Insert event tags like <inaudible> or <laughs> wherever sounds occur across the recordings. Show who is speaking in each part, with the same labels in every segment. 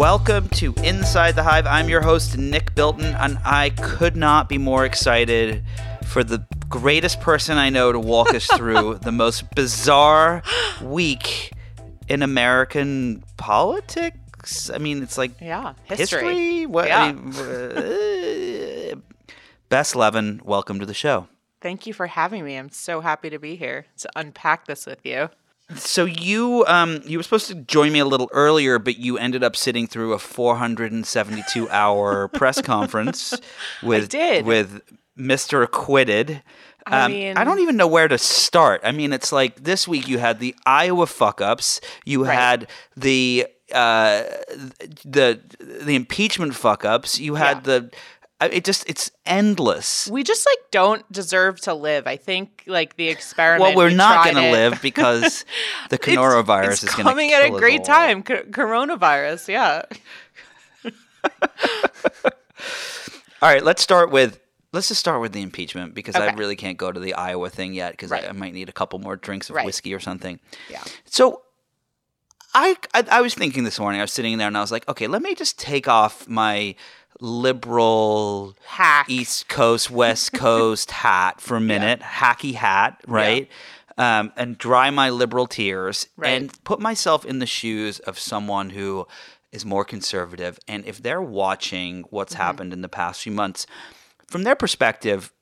Speaker 1: Welcome to Inside the Hive. I'm your host, Nick Bilton, and I could not be more excited for the greatest person I know to walk us <laughs> through the most bizarre week in American politics. I mean, it's like
Speaker 2: Yeah,
Speaker 1: history.
Speaker 2: history.
Speaker 1: What?
Speaker 2: Yeah.
Speaker 1: I mean, uh, Bess Levin, welcome to the show.
Speaker 2: Thank you for having me. I'm so happy to be here to unpack this with you.
Speaker 1: So you um you were supposed to join me a little earlier, but you ended up sitting through a 472 hour <laughs> press conference with
Speaker 2: did.
Speaker 1: with Mr. Acquitted.
Speaker 2: I
Speaker 1: Um,
Speaker 2: mean-
Speaker 1: I don't even know where to start. I mean, it's like this week you had the Iowa fuck ups, you
Speaker 2: Right.
Speaker 1: had the uh, the the impeachment fuck ups, you had
Speaker 2: Yeah.
Speaker 1: the I- it just it's endless.
Speaker 2: We just like don't deserve to live. I think like the experiment.
Speaker 1: Well, we're
Speaker 2: we
Speaker 1: not going to live because <laughs> the coronavirus
Speaker 2: it's
Speaker 1: is going to
Speaker 2: coming at a great time. Co- coronavirus, yeah. <laughs>
Speaker 1: All right, let's start with let's just start with the impeachment because I really can't go to the Iowa thing yet because
Speaker 2: Right.
Speaker 1: I, I might need a couple more drinks of
Speaker 2: Right.
Speaker 1: whiskey or something.
Speaker 2: Yeah.
Speaker 1: So I, I I was thinking this morning. I was sitting there and I was like, okay, let me just take off my liberal
Speaker 2: Hack.
Speaker 1: East Coast West <laughs> Coast hat for a minute, hacky hat, right? Um, and dry my liberal tears
Speaker 2: Right.
Speaker 1: and put myself in the shoes of someone who is more conservative. And if they're watching what's
Speaker 2: Mm-hmm.
Speaker 1: happened in the past few months, from their perspective,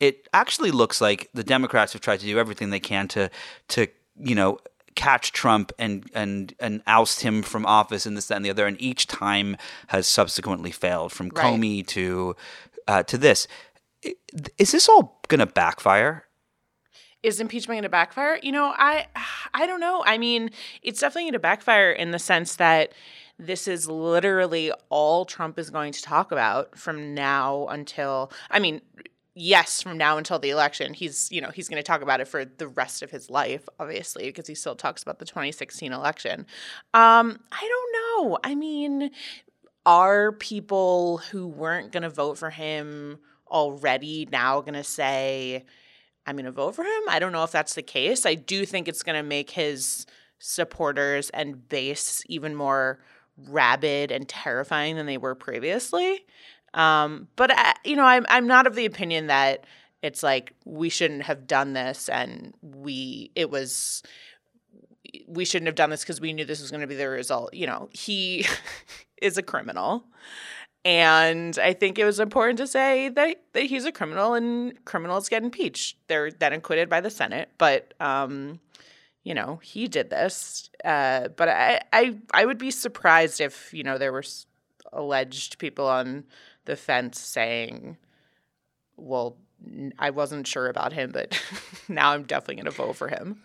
Speaker 1: it actually looks like the Democrats have tried to do everything they can to to you know catch Trump and and and oust him from office and this that and the other, and each time has subsequently failed, from
Speaker 2: Right.
Speaker 1: Comey to uh, to this. Is this all going to backfire?
Speaker 2: is impeachment going to backfire? You know, I I don't know. I mean, it's definitely going to backfire in the sense that this is literally all Trump is going to talk about from now until I mean, yes, from now until the election. He's, you know, he's going to talk about it for the rest of his life, obviously, because he still talks about the 2016 election. Um, I don't know. I mean, are people who weren't going to vote for him already now going to say I'm going to vote for him. I don't know if that's the case. I do think it's going to make his supporters and base even more rabid and terrifying than they were previously. Um, but I, you know, I'm I'm not of the opinion that it's like we shouldn't have done this and we it was we shouldn't have done this because we knew this was going to be the result. You know, he <laughs> is a criminal. And I think it was important to say that, that he's a criminal and criminals get impeached. They're then acquitted by the Senate. But, um, you know, he did this. Uh, but I, I, I would be surprised if, you know, there were alleged people on the fence saying, well, I wasn't sure about him, but <laughs> now I'm definitely going to vote for him.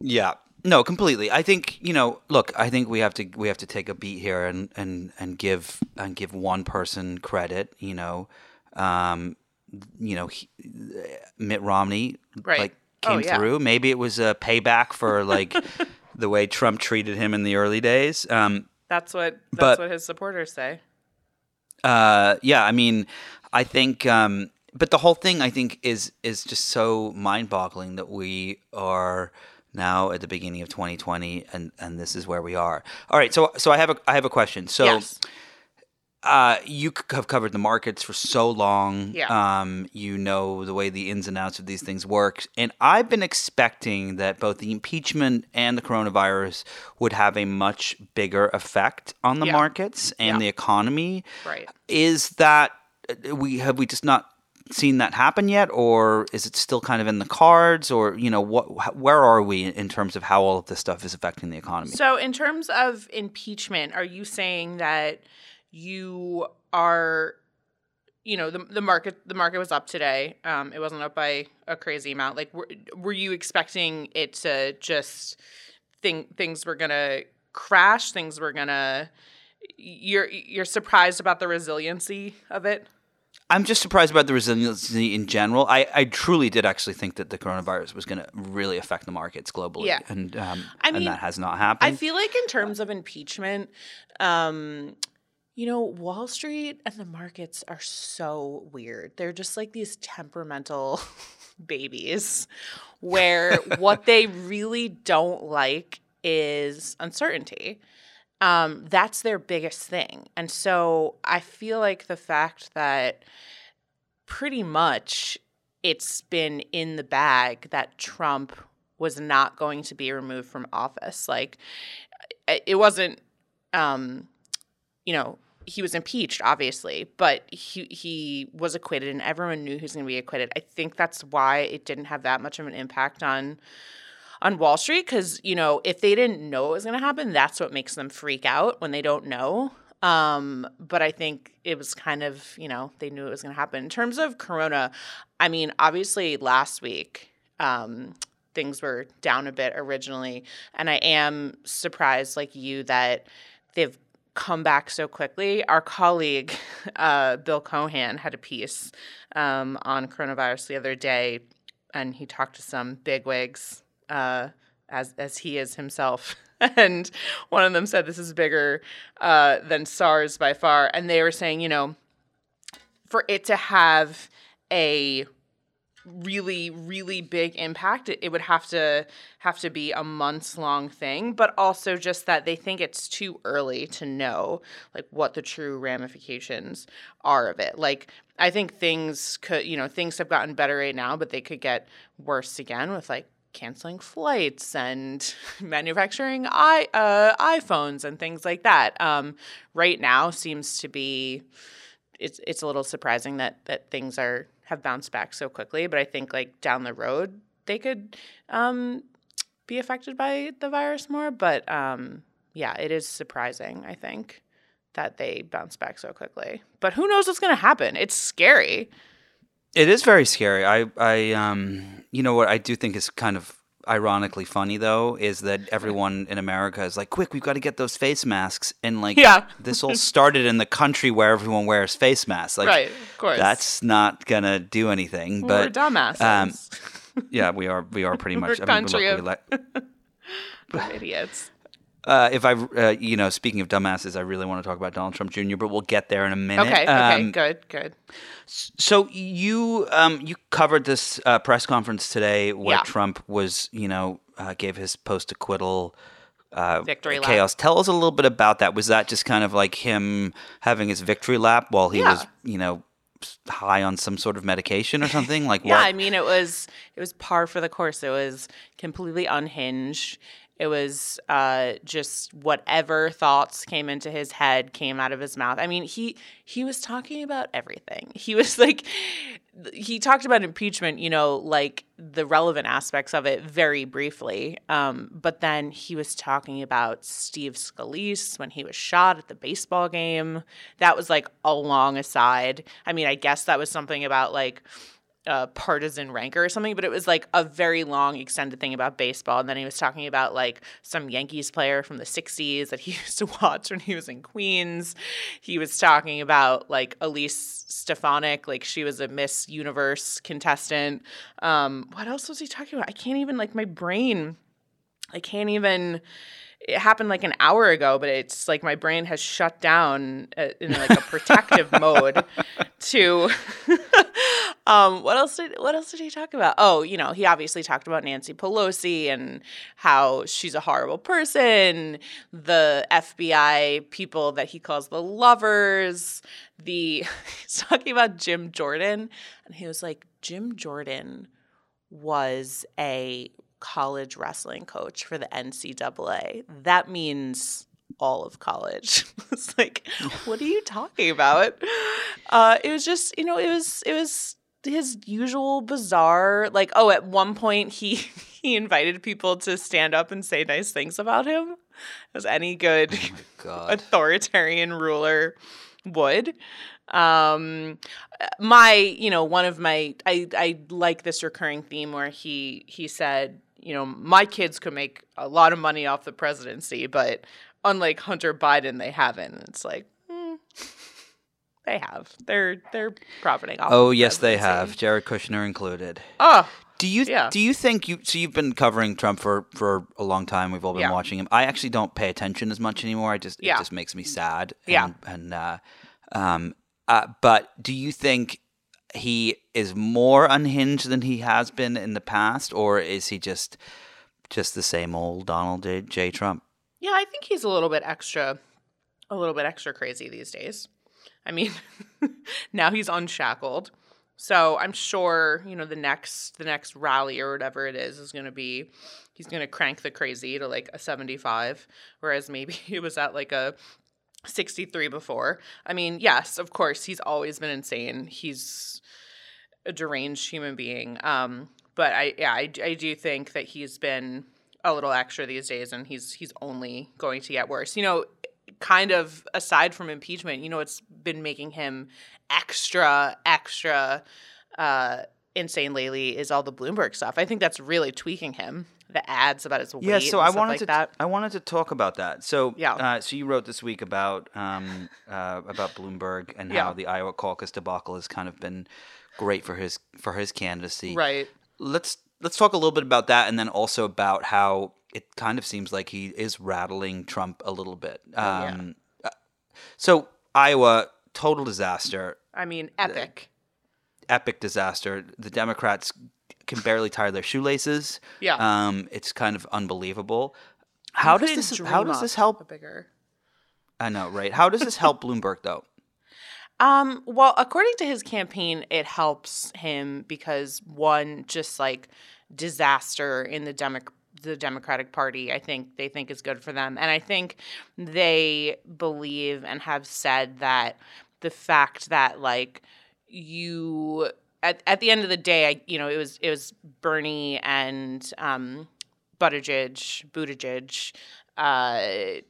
Speaker 1: Yeah. No, completely. I think you know. Look, I think we have to we have to take a beat here and and and give and give one person credit. You know, um, you know, he, Mitt Romney
Speaker 2: Right.
Speaker 1: like
Speaker 2: Oh,
Speaker 1: came
Speaker 2: yeah.
Speaker 1: through. Maybe it was a payback for <laughs> like the way Trump treated him in the early days. Um,
Speaker 2: That's what that's
Speaker 1: But-
Speaker 2: what his supporters say.
Speaker 1: Uh, yeah, I mean, I think, um, but the whole thing, I think, is is just so mind-boggling that we are now at the beginning of 2020, and and this is where we are. All right, so so I have a I have a question. So.
Speaker 2: yes.
Speaker 1: Uh, you have covered the markets for so long.
Speaker 2: Yeah.
Speaker 1: Um, you know the way the ins and outs of these things work. And I've been expecting that both the impeachment and the coronavirus would have a much bigger effect on the
Speaker 2: Yeah.
Speaker 1: markets and
Speaker 2: Yeah.
Speaker 1: the economy.
Speaker 2: Right.
Speaker 1: Is that uh, we have we just not seen that happen yet, or is it still kind of in the cards, or you know what? Where are we in terms of how all of this stuff is affecting the economy?
Speaker 2: So, in terms of impeachment, are you saying that you are, you know, the the market the market was up today. Um, it wasn't up by a crazy amount. Like, were, were you expecting it to just think things were gonna crash? Things were gonna. You're you're surprised about the resiliency of it.
Speaker 1: I'm just surprised about the resiliency in general. I, I truly did actually think that the coronavirus was going to really affect the markets globally,
Speaker 2: Yeah.
Speaker 1: and um,
Speaker 2: I
Speaker 1: and
Speaker 2: mean,
Speaker 1: that has not happened.
Speaker 2: I feel like in terms of impeachment, um, you know, Wall Street and the markets are so weird. They're just like these temperamental <laughs> babies where what they <laughs> really don't like is uncertainty. Um, that's their biggest thing. And so I feel like the fact that pretty much it's been in the bag that Trump was not going to be removed from office. Like it wasn't um you know, he was impeached obviously, but he he was acquitted and everyone knew he was going to be acquitted. I think that's why it didn't have that much of an impact on on Wall Street cuz you know, if they didn't know it was going to happen, that's what makes them freak out when they don't know. Um, but I think it was kind of, you know, they knew it was going to happen. In terms of Corona, I mean, obviously last week, um, things were down a bit originally. And I am surprised, like you, that they've come back so quickly. Our colleague, <laughs> uh, Bill Cohan, had a piece um, on coronavirus the other day, and he talked to some bigwigs, uh, as, as he is himself. <laughs> and one of them said this is bigger uh, than SARS by far. And they were saying, you know, for it to have a really really big impact it, it, would have to have to be a months long thing but also just that they think it's too early to know like what the true ramifications are of it like i think things could you know things have gotten better right now but they could get worse again with like canceling flights and <laughs> manufacturing i uh, iPhones and things like that. Um, right now seems to be it's it's a little surprising that that things are have bounced back so quickly, but I think like down the road they could um, be affected by the virus more. But um, yeah, it is surprising. I think that they bounce back so quickly. But who knows what's going to happen? It's scary.
Speaker 1: It is very scary. I, I, um, you know what I do think is kind of ironically funny though is that <laughs> everyone in America is like, quick, we've got to get those face masks, and like,
Speaker 2: yeah. <laughs>
Speaker 1: this all started in the country where everyone wears face masks. Like,
Speaker 2: right, of course,
Speaker 1: that's not gonna do anything.
Speaker 2: Well,
Speaker 1: but
Speaker 2: we're dumbasses. Um, <laughs>
Speaker 1: yeah, we are. We are pretty much.
Speaker 2: we're I mean, country look, of idiots.
Speaker 1: Uh, if I, uh, you know, speaking of dumbasses, I really want to talk about Donald Trump Jr., but we'll get there in a minute.
Speaker 2: Okay. Um, okay. Good. Good.
Speaker 1: So you, um, you covered this uh, press conference today where
Speaker 2: yeah.
Speaker 1: Trump was, you know, uh, gave his post acquittal.
Speaker 2: Uh, victory
Speaker 1: chaos.
Speaker 2: Lap.
Speaker 1: Tell us a little bit about that. Was that just kind of like him having his victory lap while he
Speaker 2: yeah.
Speaker 1: was, you know, high on some sort of medication or <laughs> something? Like
Speaker 2: yeah,
Speaker 1: what?
Speaker 2: I mean, it was it was par for the course. It was completely unhinged. It was uh, just whatever thoughts came into his head came out of his mouth. I mean, he he was talking about everything. <laughs> He was like, he talked about impeachment, you know, like the relevant aspects of it very briefly. Um, but then he was talking about Steve Scalise when he was shot at the baseball game. That was like a long aside. I mean, I guess that was something about like uh, partisan rancor or something, but it was like a very long, extended thing about baseball. And then he was talking about like some Yankees player from the 60s that he <laughs> used to watch when he was in Queens. He was talking about like Elise Stefanik, like she was a Miss Universe contestant. Um, what else was he talking about? I can't even, like, my brain, I can't even it happened like an hour ago, but it's like my brain has shut down uh, in like a protective <laughs> mode to <laughs> um what else did what else did he talk about? Oh, you know, he obviously talked about Nancy Pelosi and how she's a horrible person, the FBI people that he calls the lovers, the <laughs> he's talking about Jim Jordan and he was like Jim Jordan was a college wrestling coach for the NCAA. That means all of college. <laughs> it's like, <laughs> what are you talking about? Uh, it was just, you know, it was it was his usual bizarre. Like, oh, at one point he <laughs> he invited people to stand up and say nice things about him, as any good
Speaker 1: oh <laughs>
Speaker 2: authoritarian ruler would um my you know one of my i i like this recurring theme where he he said you know, my kids could make a lot of money off the presidency, but unlike Hunter Biden, they haven't. It's like, they have. They're they're profiting off.
Speaker 1: Oh
Speaker 2: the
Speaker 1: yes, they have. Jared Kushner included.
Speaker 2: Oh,
Speaker 1: Do you
Speaker 2: Yeah.
Speaker 1: do you think you so you've been covering Trump for for a long time? We've all been
Speaker 2: Yeah.
Speaker 1: watching him. I actually don't pay attention as much anymore. I just
Speaker 2: Yeah.
Speaker 1: it just makes me sad. And,
Speaker 2: Yeah.
Speaker 1: and uh, um, uh, but do you think he is more unhinged than he has been in the past, or is he just just the same old Donald J. J. Trump?
Speaker 2: Yeah, I think he's a little bit extra, a little bit extra crazy these days. I mean, <laughs> now he's unshackled. So I'm sure, you know, the next the next rally or whatever it is is going to be he's going to crank the crazy to like a 75 whereas maybe <laughs> it was at like a 63 before. I mean, yes, of course, he's always been insane. He's a deranged human being. Um, but I yeah, I, I do think that he's been a little extra these days and he's he's only going to get worse. You know, kind of aside from impeachment, you know, it's been making him extra, extra uh, insane lately is all the Bloomberg stuff. I think that's really tweaking him. The ads about his weight.
Speaker 1: Yeah, so I wanted
Speaker 2: like
Speaker 1: to
Speaker 2: that.
Speaker 1: I wanted to talk about that. So
Speaker 2: Yeah.
Speaker 1: uh, so you wrote this week about um, uh, about Bloomberg and
Speaker 2: Yeah.
Speaker 1: how the Iowa caucus debacle has kind of been great for his for his candidacy.
Speaker 2: right.
Speaker 1: Let's let's talk a little bit about that, and then also about how it kind of seems like he is rattling Trump a little bit.
Speaker 2: yeah.
Speaker 1: Um, uh, So Iowa, total disaster,
Speaker 2: I mean, epic.
Speaker 1: epic disaster. The Democrats can barely tie their shoelaces.
Speaker 2: Yeah.
Speaker 1: Um, it's kind of unbelievable. How does this how does this
Speaker 2: a
Speaker 1: help?
Speaker 2: bigger?
Speaker 1: I know, right? How does this help <laughs> Bloomberg though?
Speaker 2: Um, well, according to his campaign, it helps him because one, just like disaster in the Demo- the Democratic Party, I think they think is good for them. And I think they believe and have said that the fact that like you at, at the end of the day, I, you know, it was it was Bernie and um Buttigieg, Buttigieg, uh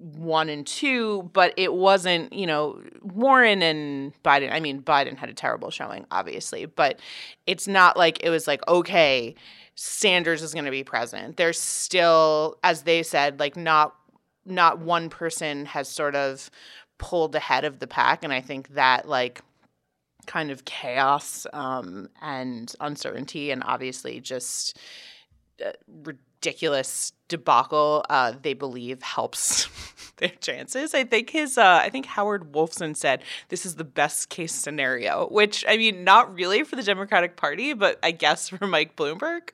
Speaker 2: one and two, but it wasn't, you know, Warren and Biden. I mean, Biden had a terrible showing, obviously, but it's not like it was like, okay, Sanders is going to be president. There's still, as they said, like not not one person has sort of pulled ahead of the pack, and I think that like kind of chaos um, and uncertainty, and obviously just uh, ridiculous debacle uh, they believe helps <laughs> their chances. I think his uh, I think Howard Wolfson said this is the best case scenario, which I mean not really for the Democratic Party, but I guess for Mike Bloomberg.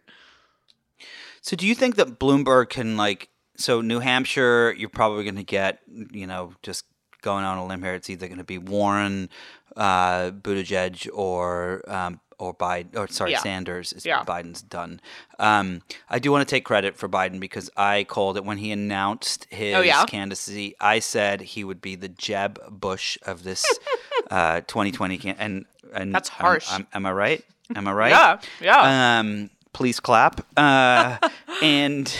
Speaker 1: So do you think that Bloomberg can like so New Hampshire you're probably going to get, you know, just going on a limb here it's either going to be Warren, uh Buttigieg or um or Biden or sorry
Speaker 2: Yeah.
Speaker 1: Sanders is
Speaker 2: Yeah.
Speaker 1: Biden's done. Um I do want to take credit for Biden because I called it when he announced his
Speaker 2: Oh, yeah?
Speaker 1: candidacy. I said he would be the Jeb Bush of this <laughs> uh 2020 can- and and
Speaker 2: That's harsh.
Speaker 1: um, am I right? Am I <laughs> right?
Speaker 2: Yeah, yeah.
Speaker 1: Um, please clap. Uh, <laughs> and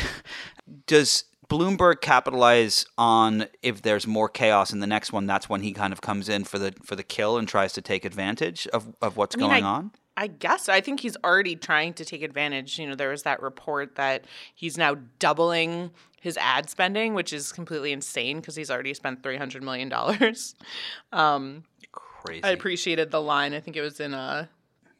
Speaker 1: does Bloomberg capitalize on if there's more chaos in the next one? That's when he kind of comes in for the for the kill and tries to take advantage of, of what's
Speaker 2: mean,
Speaker 1: going
Speaker 2: I-
Speaker 1: on.
Speaker 2: I guess I think he's already trying to take advantage. You know, there was that report that he's now doubling his ad spending, which is completely insane because he's already spent three hundred million dollars. Um,
Speaker 1: Crazy.
Speaker 2: I appreciated the line. I think it was in uh,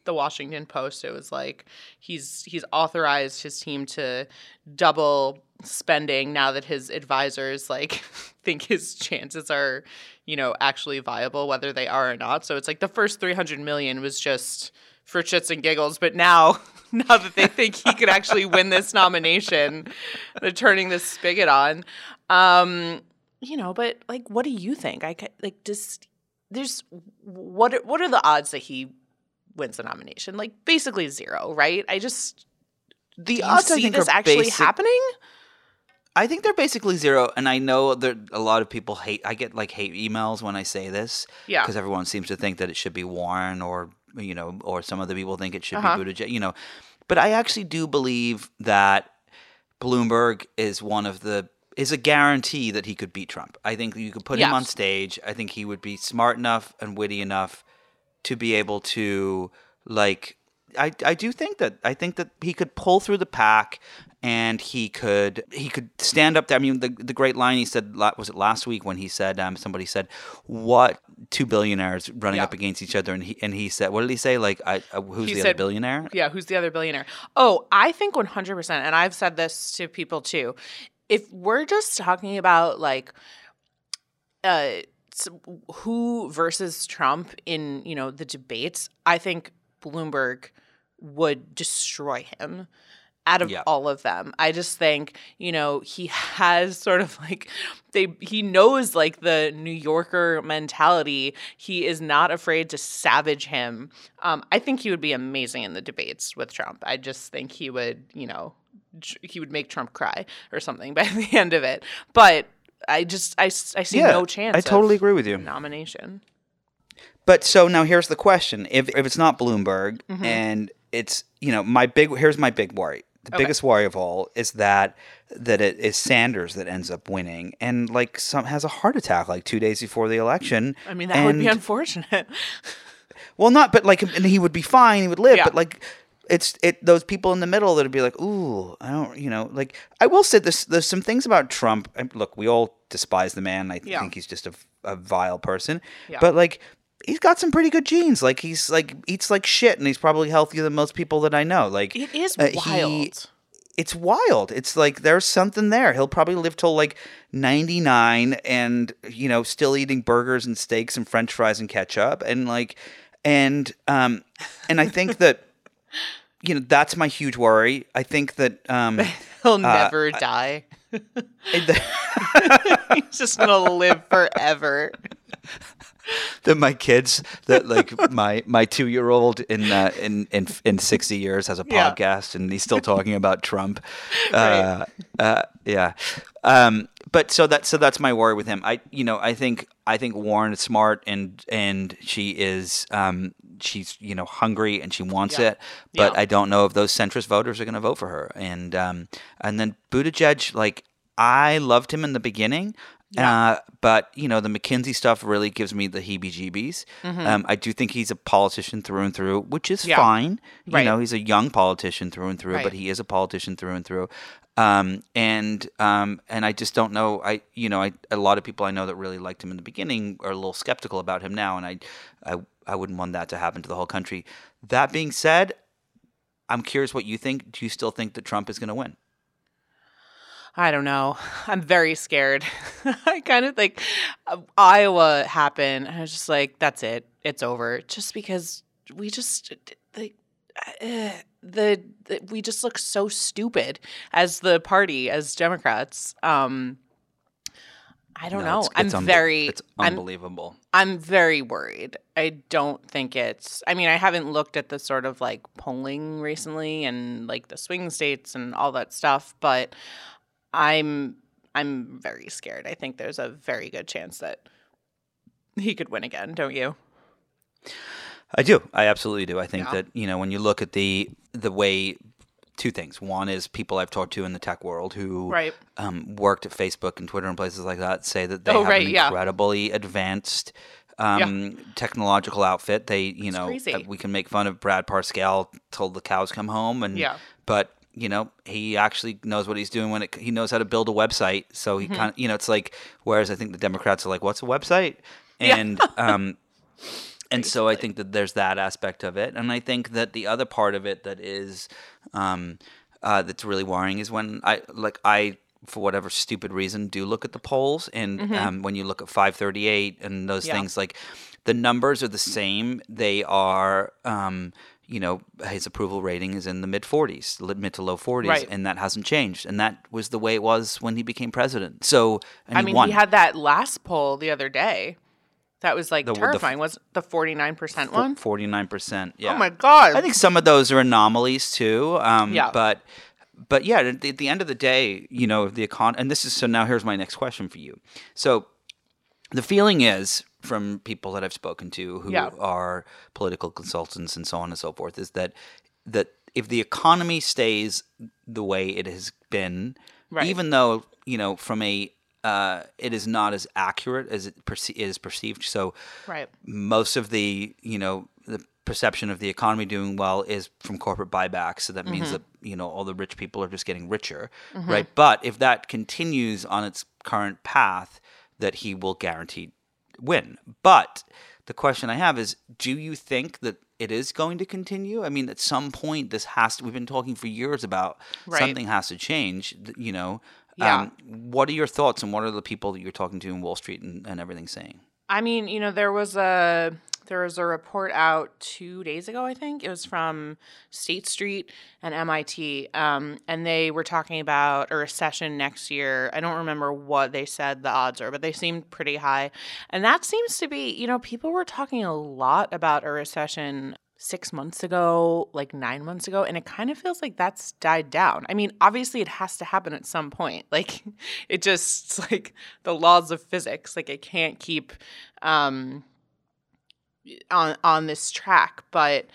Speaker 2: the Washington Post. It was like he's he's authorized his team to double spending now that his advisors like <laughs> think his chances are, you know, actually viable whether they are or not. So it's like the first 300 million was just for shits and giggles, but now <laughs> now that they think he could actually win this nomination, they're turning this spigot on. Um, you know, but like what do you think? I like just there's what are, what are the odds that he wins the nomination? Like basically zero, right? I just
Speaker 1: the odds I
Speaker 2: see
Speaker 1: think
Speaker 2: this
Speaker 1: are
Speaker 2: actually
Speaker 1: basic-
Speaker 2: happening?
Speaker 1: I think they're basically zero, and I know that a lot of people hate. I get like hate emails when I say this,
Speaker 2: Yeah.
Speaker 1: because everyone seems to think that it should be Warren or you know, or some of the people think it should
Speaker 2: Uh-huh.
Speaker 1: be Buttigieg, you know. But I actually do believe that Bloomberg is one of the is a guarantee that he could beat Trump. I think you could put him on stage. I think he would be smart enough and witty enough to be able to like I, I do think that I think that he could pull through the pack and he could he could stand up there. I mean the the great line he said was it last week when he said um somebody said what two billionaires running
Speaker 2: Yeah.
Speaker 1: up against each other and he and he said what did he say like I uh, who's
Speaker 2: He
Speaker 1: the other billionaire
Speaker 2: Yeah, who's the other billionaire? Oh, I think 100%, and I've said this to people too. If we're just talking about like uh who versus Trump in, you know, the debates, I think Bloomberg would destroy him. Out of all of them. I just think, you know, he has sort of <laughs> like they he knows like the New Yorker mentality. He is not afraid to savage him. Um, I think he would be amazing in the debates with Trump. I just think he would, you know, he would make Trump cry or something <laughs> by the end of it. But I just I, I see
Speaker 1: Yeah,
Speaker 2: no chance.
Speaker 1: I totally agree with you.
Speaker 2: Nomination.
Speaker 1: But so now here's the question: if if it's not Bloomberg
Speaker 2: Mm-hmm.
Speaker 1: and it's you know my big here's my big worry. The
Speaker 2: Okay.
Speaker 1: biggest worry of all is that that it is Sanders that ends up winning and like some has a heart attack like two days before the election.
Speaker 2: I mean, that would be unfortunate. <laughs>
Speaker 1: well, not but like and he would be fine, he would live,
Speaker 2: Yeah.
Speaker 1: but like. It's it those people in the middle that would be like, ooh, I don't, you know, like I will say this. There's some things about Trump. Look, we all despise the man. I
Speaker 2: Yeah.
Speaker 1: think he's just a, a vile person.
Speaker 2: Yeah.
Speaker 1: But like, he's got some pretty good genes. Like he's like eats like shit, and he's probably healthier than most people that I know. Like
Speaker 2: It is
Speaker 1: uh, he-
Speaker 2: wild.
Speaker 1: it's wild. It's like there's something there. He'll probably live till like 99 and you know still eating burgers and steaks and french fries and ketchup and like and um and I think that <laughs> you know that's my huge worry. I think that um <laughs>
Speaker 2: He'll never die. <laughs>
Speaker 1: the-
Speaker 2: He's just gonna live forever. <laughs>
Speaker 1: that my kids that like my my two year old in uh, in in in sixty years has a
Speaker 2: Yeah.
Speaker 1: podcast and he's still talking about Trump. <laughs> Uh, uh, yeah, um, but so that so that's my worry with him. I you know I think I think Warren is smart and and she is um, she's you know hungry and she wants
Speaker 2: Yeah.
Speaker 1: it, but
Speaker 2: Yeah.
Speaker 1: I don't know if those centrist voters are going to vote for her. And um, and then Buttigieg like. I loved him in the beginning, uh, but you know the McKinsey stuff really gives me the heebie-jeebies. Um, I do think he's a politician through and through, which is
Speaker 2: Mm-hmm. Yeah.
Speaker 1: fine. You
Speaker 2: Right.
Speaker 1: know, he's a young politician through and through, but he is a politician through and through. Um, and um, and I just don't know. I you know I, a lot of people I know that really liked him in the beginning are a little skeptical about him now, and I I I wouldn't want that to happen to the whole country. That being said, I'm curious what you think. Do you still think that Trump is going to win?
Speaker 2: I don't know. <laughs> I'm very scared. <laughs> I kind of think Iowa happened. I was just like, that's it. It's over. Just because we just like uh, the, the we just look so stupid as the party as Democrats. Um, I don't
Speaker 1: No,
Speaker 2: know.
Speaker 1: it's-
Speaker 2: I'm
Speaker 1: it's unbe-
Speaker 2: very
Speaker 1: It's
Speaker 2: I'm
Speaker 1: unbelievable.
Speaker 2: I'm very worried. I don't think it's. I mean, I haven't looked at the sort of like polling recently and like the swing states and all that stuff, but I'm I'm very scared. I think there's a very good chance that he could win again. Don't you?
Speaker 1: I do. I absolutely do. I think
Speaker 2: Yeah.
Speaker 1: that you know when you look at the the way two things. One is people I've talked to in the tech world who
Speaker 2: Right.
Speaker 1: um, worked at Facebook and Twitter and places like that say that they
Speaker 2: Oh,
Speaker 1: have
Speaker 2: right,
Speaker 1: an
Speaker 2: yeah.
Speaker 1: incredibly advanced um, technological outfit. They, you know,
Speaker 2: crazy.
Speaker 1: we can make fun of Brad Parscale till the cows come home, and
Speaker 2: Yeah.
Speaker 1: but you know he actually knows what he's doing when it, he knows how to build a website. So
Speaker 2: Mm-hmm.
Speaker 1: he kind of, you know, it's like whereas I think the Democrats are like, "What's a website?"
Speaker 2: Yeah.
Speaker 1: and um, and so I think that there's that aspect of it, and I think that the other part of it that is um, uh, that's really worrying is when I like I for whatever stupid reason do look at the polls, and um, when you look at 538 and those
Speaker 2: Mm-hmm. Yeah.
Speaker 1: things, like the numbers are the same. They are. Um, you know, his approval rating is in the mid 40s, mid to low 40s,
Speaker 2: Right.
Speaker 1: and that hasn't changed. And that was the way it was when he became president. So,
Speaker 2: I
Speaker 1: he
Speaker 2: mean,
Speaker 1: won.
Speaker 2: he had that last poll the other day. That was like
Speaker 1: The- the
Speaker 2: terrifying. was the 49% one?
Speaker 1: Forty nine percent. Yeah.
Speaker 2: Oh my god.
Speaker 1: I think some of those are anomalies too. Um,
Speaker 2: Yeah.
Speaker 1: But but yeah, at the, at the end of the day, you know, the econ. And this is so. Now here's my next question for you. So the feeling is from people that I've spoken to who
Speaker 2: Yeah.
Speaker 1: are political consultants and so on and so forth is that that if the economy stays the way it has been,
Speaker 2: Right.
Speaker 1: even though you know from a uh, it is not as accurate as it perce- is perceived. So
Speaker 2: right.
Speaker 1: most of the you know the perception of the economy doing well is from corporate buybacks so that
Speaker 2: Mm-hmm.
Speaker 1: means that you know all the rich people are just getting richer right but if that continues on its current path that he will guarantee win but the question i have is do you think that it is going to continue i mean at some point this has to we've been talking for years about
Speaker 2: Right.
Speaker 1: something has to change you know
Speaker 2: Yeah.
Speaker 1: um, what are your thoughts and what are the people that you're talking to in wall street and, and everything saying
Speaker 2: I mean, you know, there was a there was a report out two days ago, I think. It was from State Street and MIT. Um, and they were talking about a recession next year. I don't remember what they said the odds are, but they seemed pretty high. And that seems to be, you know, people were talking a lot about a recession six months ago, like nine months ago, and it kind of feels like that's died down. I mean, obviously it has to happen at some point. <laughs> Like it just like the laws of physics. Like it can't keep um on on this track, but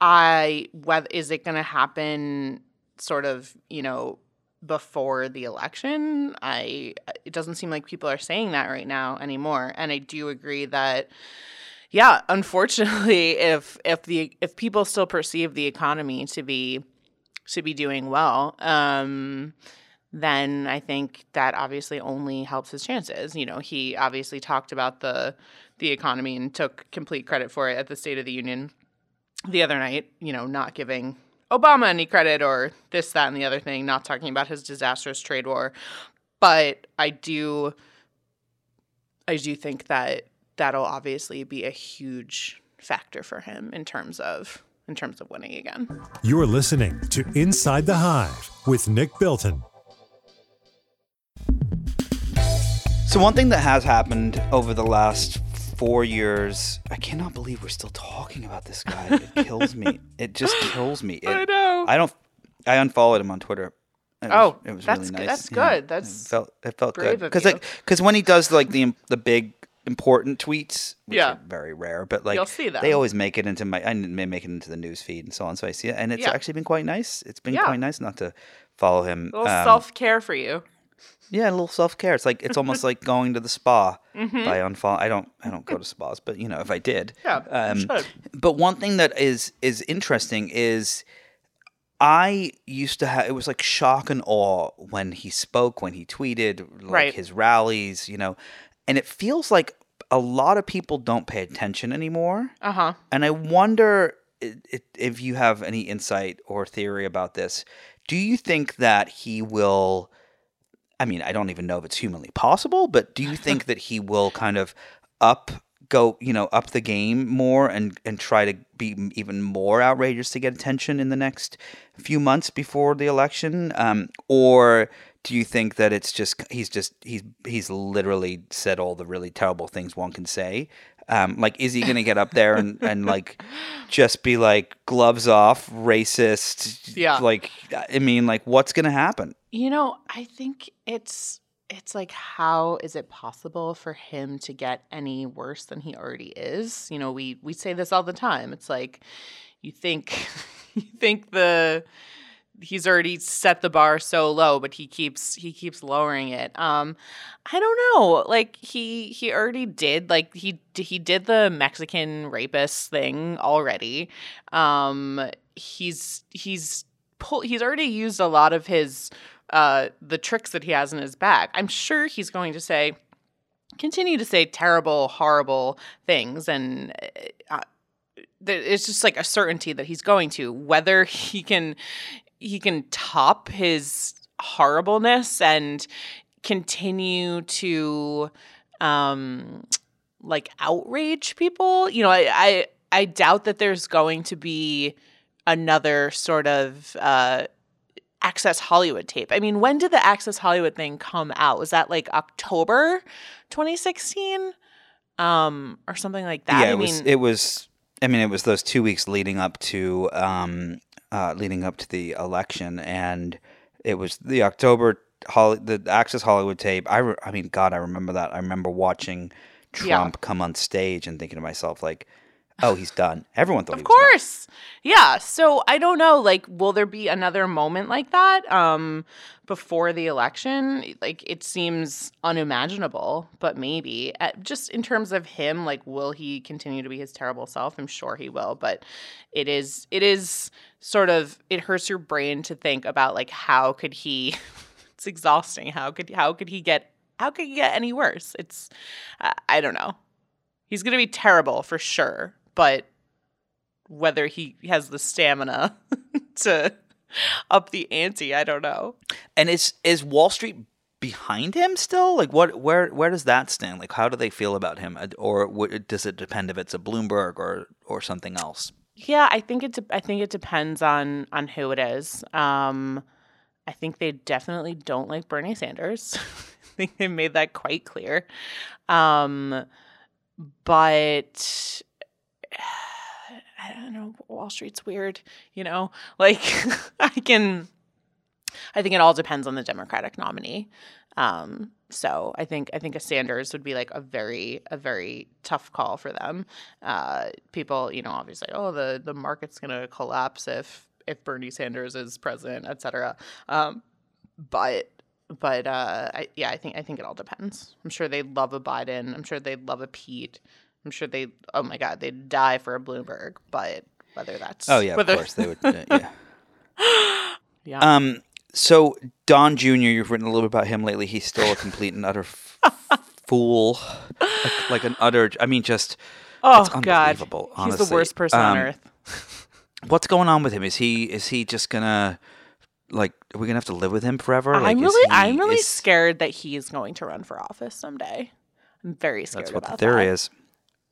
Speaker 2: I whether is it going to happen sort of, you know, before the election? I it doesn't seem like people are saying that right now anymore. And I do agree that yeah, unfortunately, <laughs> if if the if people still perceive the economy to be to be doing well, um, then I think that obviously only helps his chances. You know, he obviously talked about the the economy and took complete credit for it at the State of the Union the other night, you know, not giving Obama any credit or this, that, and the other thing, not talking about his disastrous trade war. But I do, I do think that that'll obviously be a huge factor for him in terms of in terms of winning again.
Speaker 3: You're listening to Inside the Hive with Nick Bilton.
Speaker 1: So one thing that has happened over the last four years, I cannot believe we're still talking about this guy. It <laughs> kills me. It just kills me. It,
Speaker 2: I know.
Speaker 1: I don't. I unfollowed him on Twitter. It
Speaker 2: Oh,
Speaker 1: was, it was
Speaker 2: that's
Speaker 1: really
Speaker 2: good-
Speaker 1: nice.
Speaker 2: that's
Speaker 1: Yeah,
Speaker 2: good. That's
Speaker 1: it felt it felt
Speaker 2: brave
Speaker 1: good
Speaker 2: of
Speaker 1: because like because when he does like the the big important tweets, which
Speaker 2: Yeah.
Speaker 1: are very rare, but like
Speaker 2: You'll see them.
Speaker 1: they always make it into my I may make it into the news feed and so on. So I see it, and it's
Speaker 2: Yeah.
Speaker 1: actually been quite nice. It's been
Speaker 2: Yeah.
Speaker 1: quite nice not to follow him.
Speaker 2: a little
Speaker 1: Um,
Speaker 2: self care for you.
Speaker 1: yeah, a little self care. It's like it's almost like going to the spa
Speaker 2: Mm-hmm.
Speaker 1: by unfollow. I don't I don't go to spas, but you know if I did,
Speaker 2: Yeah,
Speaker 1: Um, but one thing that is is interesting is I used to have it was like shock and awe when he spoke, when he tweeted, like
Speaker 2: Right.
Speaker 1: his rallies, you know, and it feels like a lot of people don't pay attention anymore.
Speaker 2: Uh huh.
Speaker 1: And I wonder if you have any insight or theory about this. Do you think that he will? I mean, I don't even know if it's humanly possible, but do you think <laughs> that he will kind of up go, you know, up the game more and and try to be even more outrageous to get attention in the next few months before the election, um, or do you think that it's just he's just he's he's literally said all the really terrible things one can say? Um, like, is he gonna get up there and, and like just be like gloves off, racist?
Speaker 2: Yeah.
Speaker 1: Like, I mean, like, what's gonna happen?
Speaker 2: You know, I think it's it's like how is it possible for him to get any worse than he already is? You know, we we say this all the time. It's like you think <laughs> you think the he's already set the bar so low, but he keeps he keeps lowering it. Um I don't know. Like he he already did like he he did the Mexican rapist thing already. Um he's he's pull he's already used a lot of his uh the tricks that he has in his bag. I'm sure he's going to say continue to say terrible horrible things and uh, it's just like a certainty that he's going to whether he can he can top his horribleness and continue to um like outrage people you know i i, I doubt that there's going to be another sort of uh access hollywood tape i mean when did the access hollywood thing come out was that like october 2016 um or something like that
Speaker 1: yeah,
Speaker 2: i
Speaker 1: it
Speaker 2: mean
Speaker 1: was. It was. I mean, it was those two weeks leading up to um, uh, leading up to the election, and it was the October Holly, the Access Hollywood tape. I, re- I mean, God, I remember that. I remember watching
Speaker 2: Yeah.
Speaker 1: Trump come on stage and thinking to myself, like, "Oh, he's done." Everyone thought,
Speaker 2: Of
Speaker 1: he was done.
Speaker 2: course. Yeah. So I don't know, like, will there be another moment like that um before the election? Like it seems unimaginable, but maybe. Uh, just in terms of him, like, will he continue to be his terrible self? I'm sure he will, but it is it is sort of it hurts your brain to think about like how could he <laughs> it's exhausting. How could how could he get how could he get any worse? It's uh, I don't know. He's going to be terrible for sure, but whether he has the stamina <laughs> to up the ante, I don't know.
Speaker 1: And is is Wall Street behind him still? Like what where where does that stand? Like how do they feel about him Uh, or what, does it depend if it's a Bloomberg or or something else?
Speaker 2: Yeah, I think it. De- I think it depends on on who it is. Um, I think they definitely don't like Bernie Sanders. <laughs> I think they made that quite clear. Um, but <sighs> I don't know. Wall Street's weird. You know, like <laughs> I can. I think it all depends on the Democratic nominee. Um, so I think I think a Sanders would be like a very a very tough call for them. Uh, people, you know, obviously, oh, the the market's gonna collapse if if Bernie Sanders is president, et cetera. Um, but but uh, I, yeah, I think I think it all depends. I'm sure they'd love a Biden. I'm sure they'd love a Pete. I'm sure they. Oh my God, they'd die for a Bloomberg. But whether that's
Speaker 1: Oh yeah,
Speaker 2: whether,
Speaker 1: of course they would. uh, yeah. <laughs>
Speaker 2: yeah.
Speaker 1: Um. So Don Jr., you've written a little bit about him lately. He's still a complete and utter f- <laughs> fool, like, like an utter. I mean, just
Speaker 2: oh
Speaker 1: it's
Speaker 2: God,
Speaker 1: unbelievable,
Speaker 2: he's the worst person on
Speaker 1: Um,
Speaker 2: earth. <laughs>
Speaker 1: what's going on with him? Is he is he just gonna like? Are we gonna have to live with him forever? Like,
Speaker 2: I'm really,
Speaker 1: he-
Speaker 2: I'm really
Speaker 1: is-
Speaker 2: scared that he's going to run for office someday. I'm very scared
Speaker 1: That's what
Speaker 2: about
Speaker 1: the theory
Speaker 2: that.
Speaker 1: is.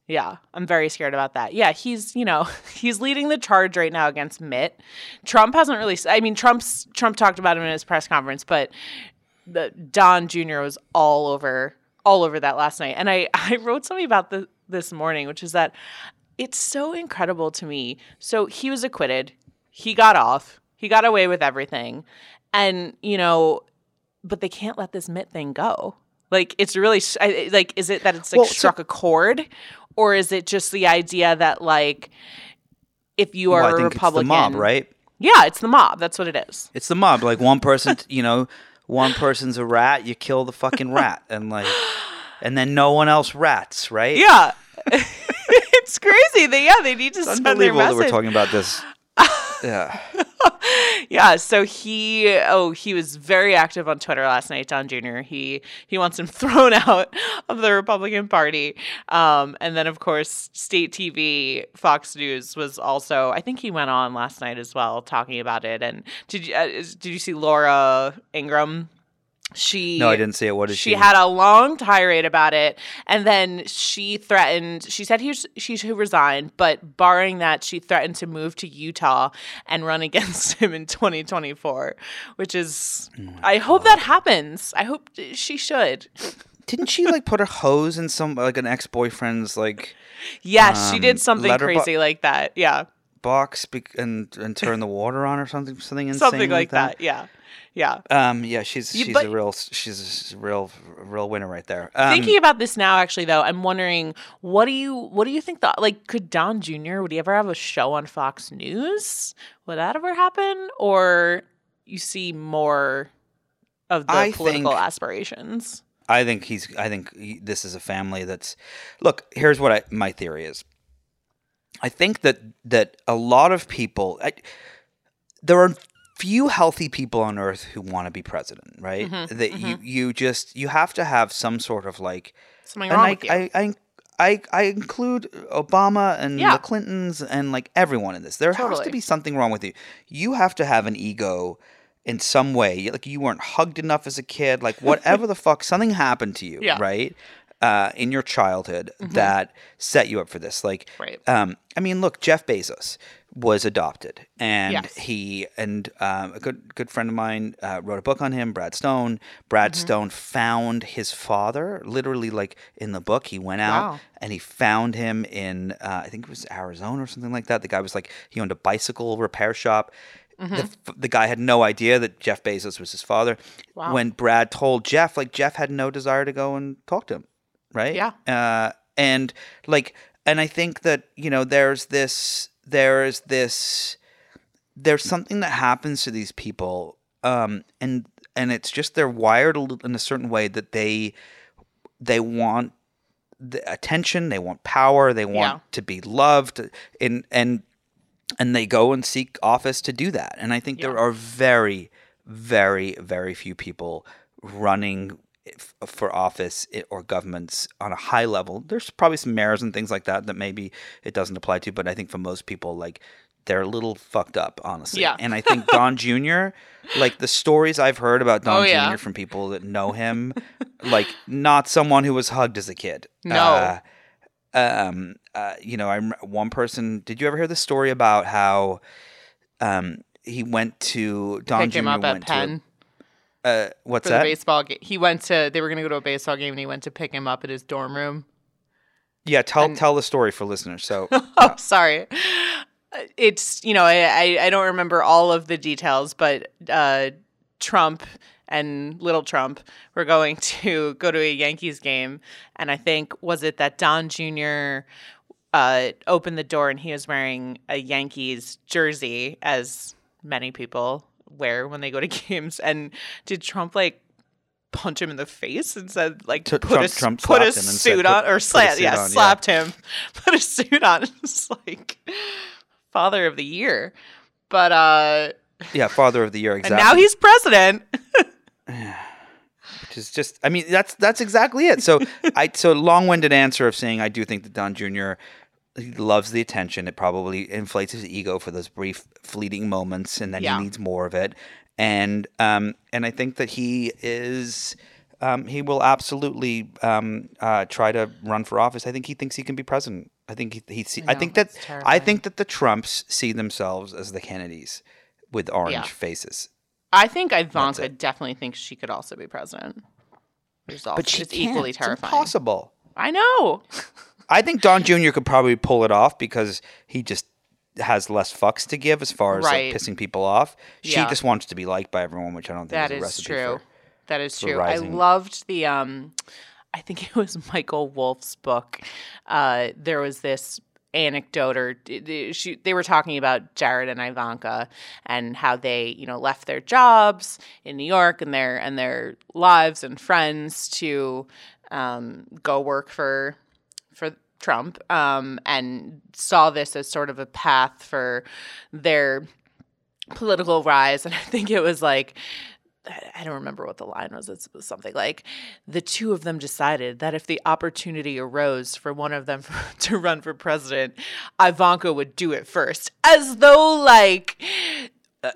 Speaker 2: Yeah, I'm very scared about that. Yeah, he's, you know, <laughs> he's leading the charge right now against Mitt. Trump hasn't really I mean, Trump's Trump talked about him in his press conference, but the Don Jr. was all over all over that last night. And I <laughs> I wrote something about the, this morning, which is that it's so incredible to me. So he was acquitted. He got off. He got away with everything. And, you know, but they can't let this Mitt thing go. Like it's really like is it that it's like
Speaker 1: Well, so-
Speaker 2: struck a chord or is it just the idea that like if you are
Speaker 1: Well, I
Speaker 2: a
Speaker 1: think
Speaker 2: Republican,
Speaker 1: it's the mob, right?
Speaker 2: Yeah, it's the mob. That's what it is.
Speaker 1: It's the mob. Like one person, <laughs> you know, one person's a rat, you kill the fucking rat, and like, and then no one else rats, right?
Speaker 2: Yeah. <laughs> it's crazy. They yeah, they need to
Speaker 1: It's
Speaker 2: send their
Speaker 1: unbelievable that we're talking about this. Yeah. <laughs>
Speaker 2: yeah, so he oh he was very active on Twitter last night, Don Jr. He he wants him <laughs> thrown out of the Republican Party, um, and then of course state TV, Fox News was also. I think he went on last night as well talking about it. And did you uh, did you see Laura Ingraham? She
Speaker 1: No, I didn't see it. What did she?
Speaker 2: she had a long tirade about it and then she threatened she said he she should resign but barring that she threatened to move to utah and run against <laughs> him in 2024 which is
Speaker 1: Oh
Speaker 2: i hope that happens i hope she should
Speaker 1: Didn't she like put a hose in some like an ex boyfriend's like
Speaker 2: yes she
Speaker 1: Um,
Speaker 2: did something
Speaker 1: letterbo-
Speaker 2: crazy like that yeah
Speaker 1: box bec- and and turn the water on or something something insane
Speaker 2: something like that. yeah yeah
Speaker 1: Um, yeah, she's
Speaker 2: You-
Speaker 1: she's
Speaker 2: but-
Speaker 1: a real she's a real real winner right there. Um,
Speaker 2: thinking about this now actually though i'm wondering what do you what do you think the like could don jr would he ever have a show on fox news would that ever happen or you see more of the
Speaker 1: I
Speaker 2: political
Speaker 1: think-
Speaker 2: aspirations
Speaker 1: I think he's. I think he, this is a family that's. Look, here's what I, my theory is. I think that that a lot of people. I, there are few healthy people on earth who want to be president, right?
Speaker 2: Mm-hmm,
Speaker 1: that you you just you have to have some sort of like.
Speaker 2: something wrong
Speaker 1: I,
Speaker 2: with you
Speaker 1: I, I I I include Obama and
Speaker 2: Yeah.
Speaker 1: the Clintons and like everyone in this. There has to be something wrong with you. You have to have an ego in some way. Like you weren't hugged enough as a kid. Like <laughs> whatever the fuck, something happened to you,
Speaker 2: Yeah. Mm-hmm.
Speaker 1: right? Uh, in your childhood that set you up for this. Like,
Speaker 2: Right.
Speaker 1: um, I mean, look, Jeff Bezos was adopted, and
Speaker 2: Yes.
Speaker 1: he and um, a good good friend of mine uh, wrote a book on him, Brad Stone. Brad
Speaker 2: Mm-hmm.
Speaker 1: Stone found his father, literally, like in the book. He went out
Speaker 2: Wow.
Speaker 1: and he found him in, uh, I think it was Arizona or something like that. The guy was like, he owned a bicycle repair shop.
Speaker 2: Mm-hmm.
Speaker 1: The, the guy had no idea that Jeff Bezos was his father.
Speaker 2: Wow.
Speaker 1: When Brad told Jeff, like Jeff had no desire to go and talk to him, right?
Speaker 2: Yeah.
Speaker 1: Uh, and like, and I think that you know, there's this, there is this, there's something that happens to these people, um, and and it's just they're wired a little- in a certain way that they they want the attention, they want power, they want
Speaker 2: Yeah.
Speaker 1: to be loved, and and and they go and seek office to do that. And I think there are very, very, very few people running for office or governments on a high level. There's probably some mayors and things like that that maybe it doesn't apply to, but I think for most people, like they're a little fucked up, honestly.
Speaker 2: Yeah.
Speaker 1: And I think Don Jr. Like the stories I've heard about Don
Speaker 2: Oh, yeah.
Speaker 1: Jr. from people that know him, like not someone who was hugged as a kid.
Speaker 2: No.
Speaker 1: Uh, um. Uh. You know, I one person. Did you ever hear the story about how, um, he went to Don
Speaker 2: Pick
Speaker 1: Jr.
Speaker 2: him up at
Speaker 1: went to. Uh, what's
Speaker 2: for the
Speaker 1: that?
Speaker 2: baseball game. He went to. They were going to go to a baseball game, and he went to pick him up at his dorm room.
Speaker 1: Yeah, tell
Speaker 2: and-
Speaker 1: tell the story for listeners. So <laughs>
Speaker 2: Oh, sorry. It's you know I, I I don't remember all of the details, but uh, Trump and little Trump were going <laughs> to go to a Yankees game, and I think was it that Don Jr. Uh, opened the door and he was wearing a Yankees jersey, as many people wear when they go to <laughs> games. And did Trump like punch him in the face and said like
Speaker 1: T-
Speaker 2: put
Speaker 1: Trump-
Speaker 2: a
Speaker 1: Trump
Speaker 2: put a
Speaker 1: slapped him and said,
Speaker 2: suit
Speaker 1: "Put-
Speaker 2: on or slap yeah
Speaker 1: on," yeah.
Speaker 2: slapped him <laughs> put a suit on <laughs> it's like father of the year but uh
Speaker 1: yeah, father of the year exactly.
Speaker 2: and now he's president
Speaker 1: which is just I mean that's that's exactly it. So I so long-winded answer of saying I do think that Don Jr. he loves the attention. It probably inflates his ego for those brief fleeting moments and then
Speaker 2: Yeah.
Speaker 1: he needs more of it. And um and I think that he is um, he will absolutely um, uh, try to run for office. I think he thinks he can be president. I think he, he see, I,
Speaker 2: know,
Speaker 1: think that
Speaker 2: it's
Speaker 1: I think that the Trumps see themselves as the Kennedys with orange
Speaker 2: Yeah.
Speaker 1: faces.
Speaker 2: i think ivanka definitely thinks she could also be president It's also,
Speaker 1: But she's
Speaker 2: it's equally
Speaker 1: It's
Speaker 2: terrifying
Speaker 1: impossible.
Speaker 2: i know <laughs>
Speaker 1: I think Don Jr. could probably pull it off because he just has less fucks to give as far as
Speaker 2: Right.
Speaker 1: like pissing people off. She
Speaker 2: Yeah.
Speaker 1: just wants to be liked by everyone, which I don't think
Speaker 2: That
Speaker 1: is a
Speaker 2: is
Speaker 1: recipe
Speaker 2: true.
Speaker 1: for.
Speaker 2: That is true. I
Speaker 1: rising.
Speaker 2: loved the um I think it was <laughs> Michael Wolff's book. Uh there was this anecdote or d- d- she, they were talking about Jared and Ivanka and how they, you know, left their jobs in New York and their and their lives and friends to um go work for Trump um and saw this as sort of a path for their political rise. And <laughs> i think it was like i don't remember what the line was. It was something like the two of them decided that if the opportunity arose for one of them <laughs> to run for president ivanka would do it first. As though like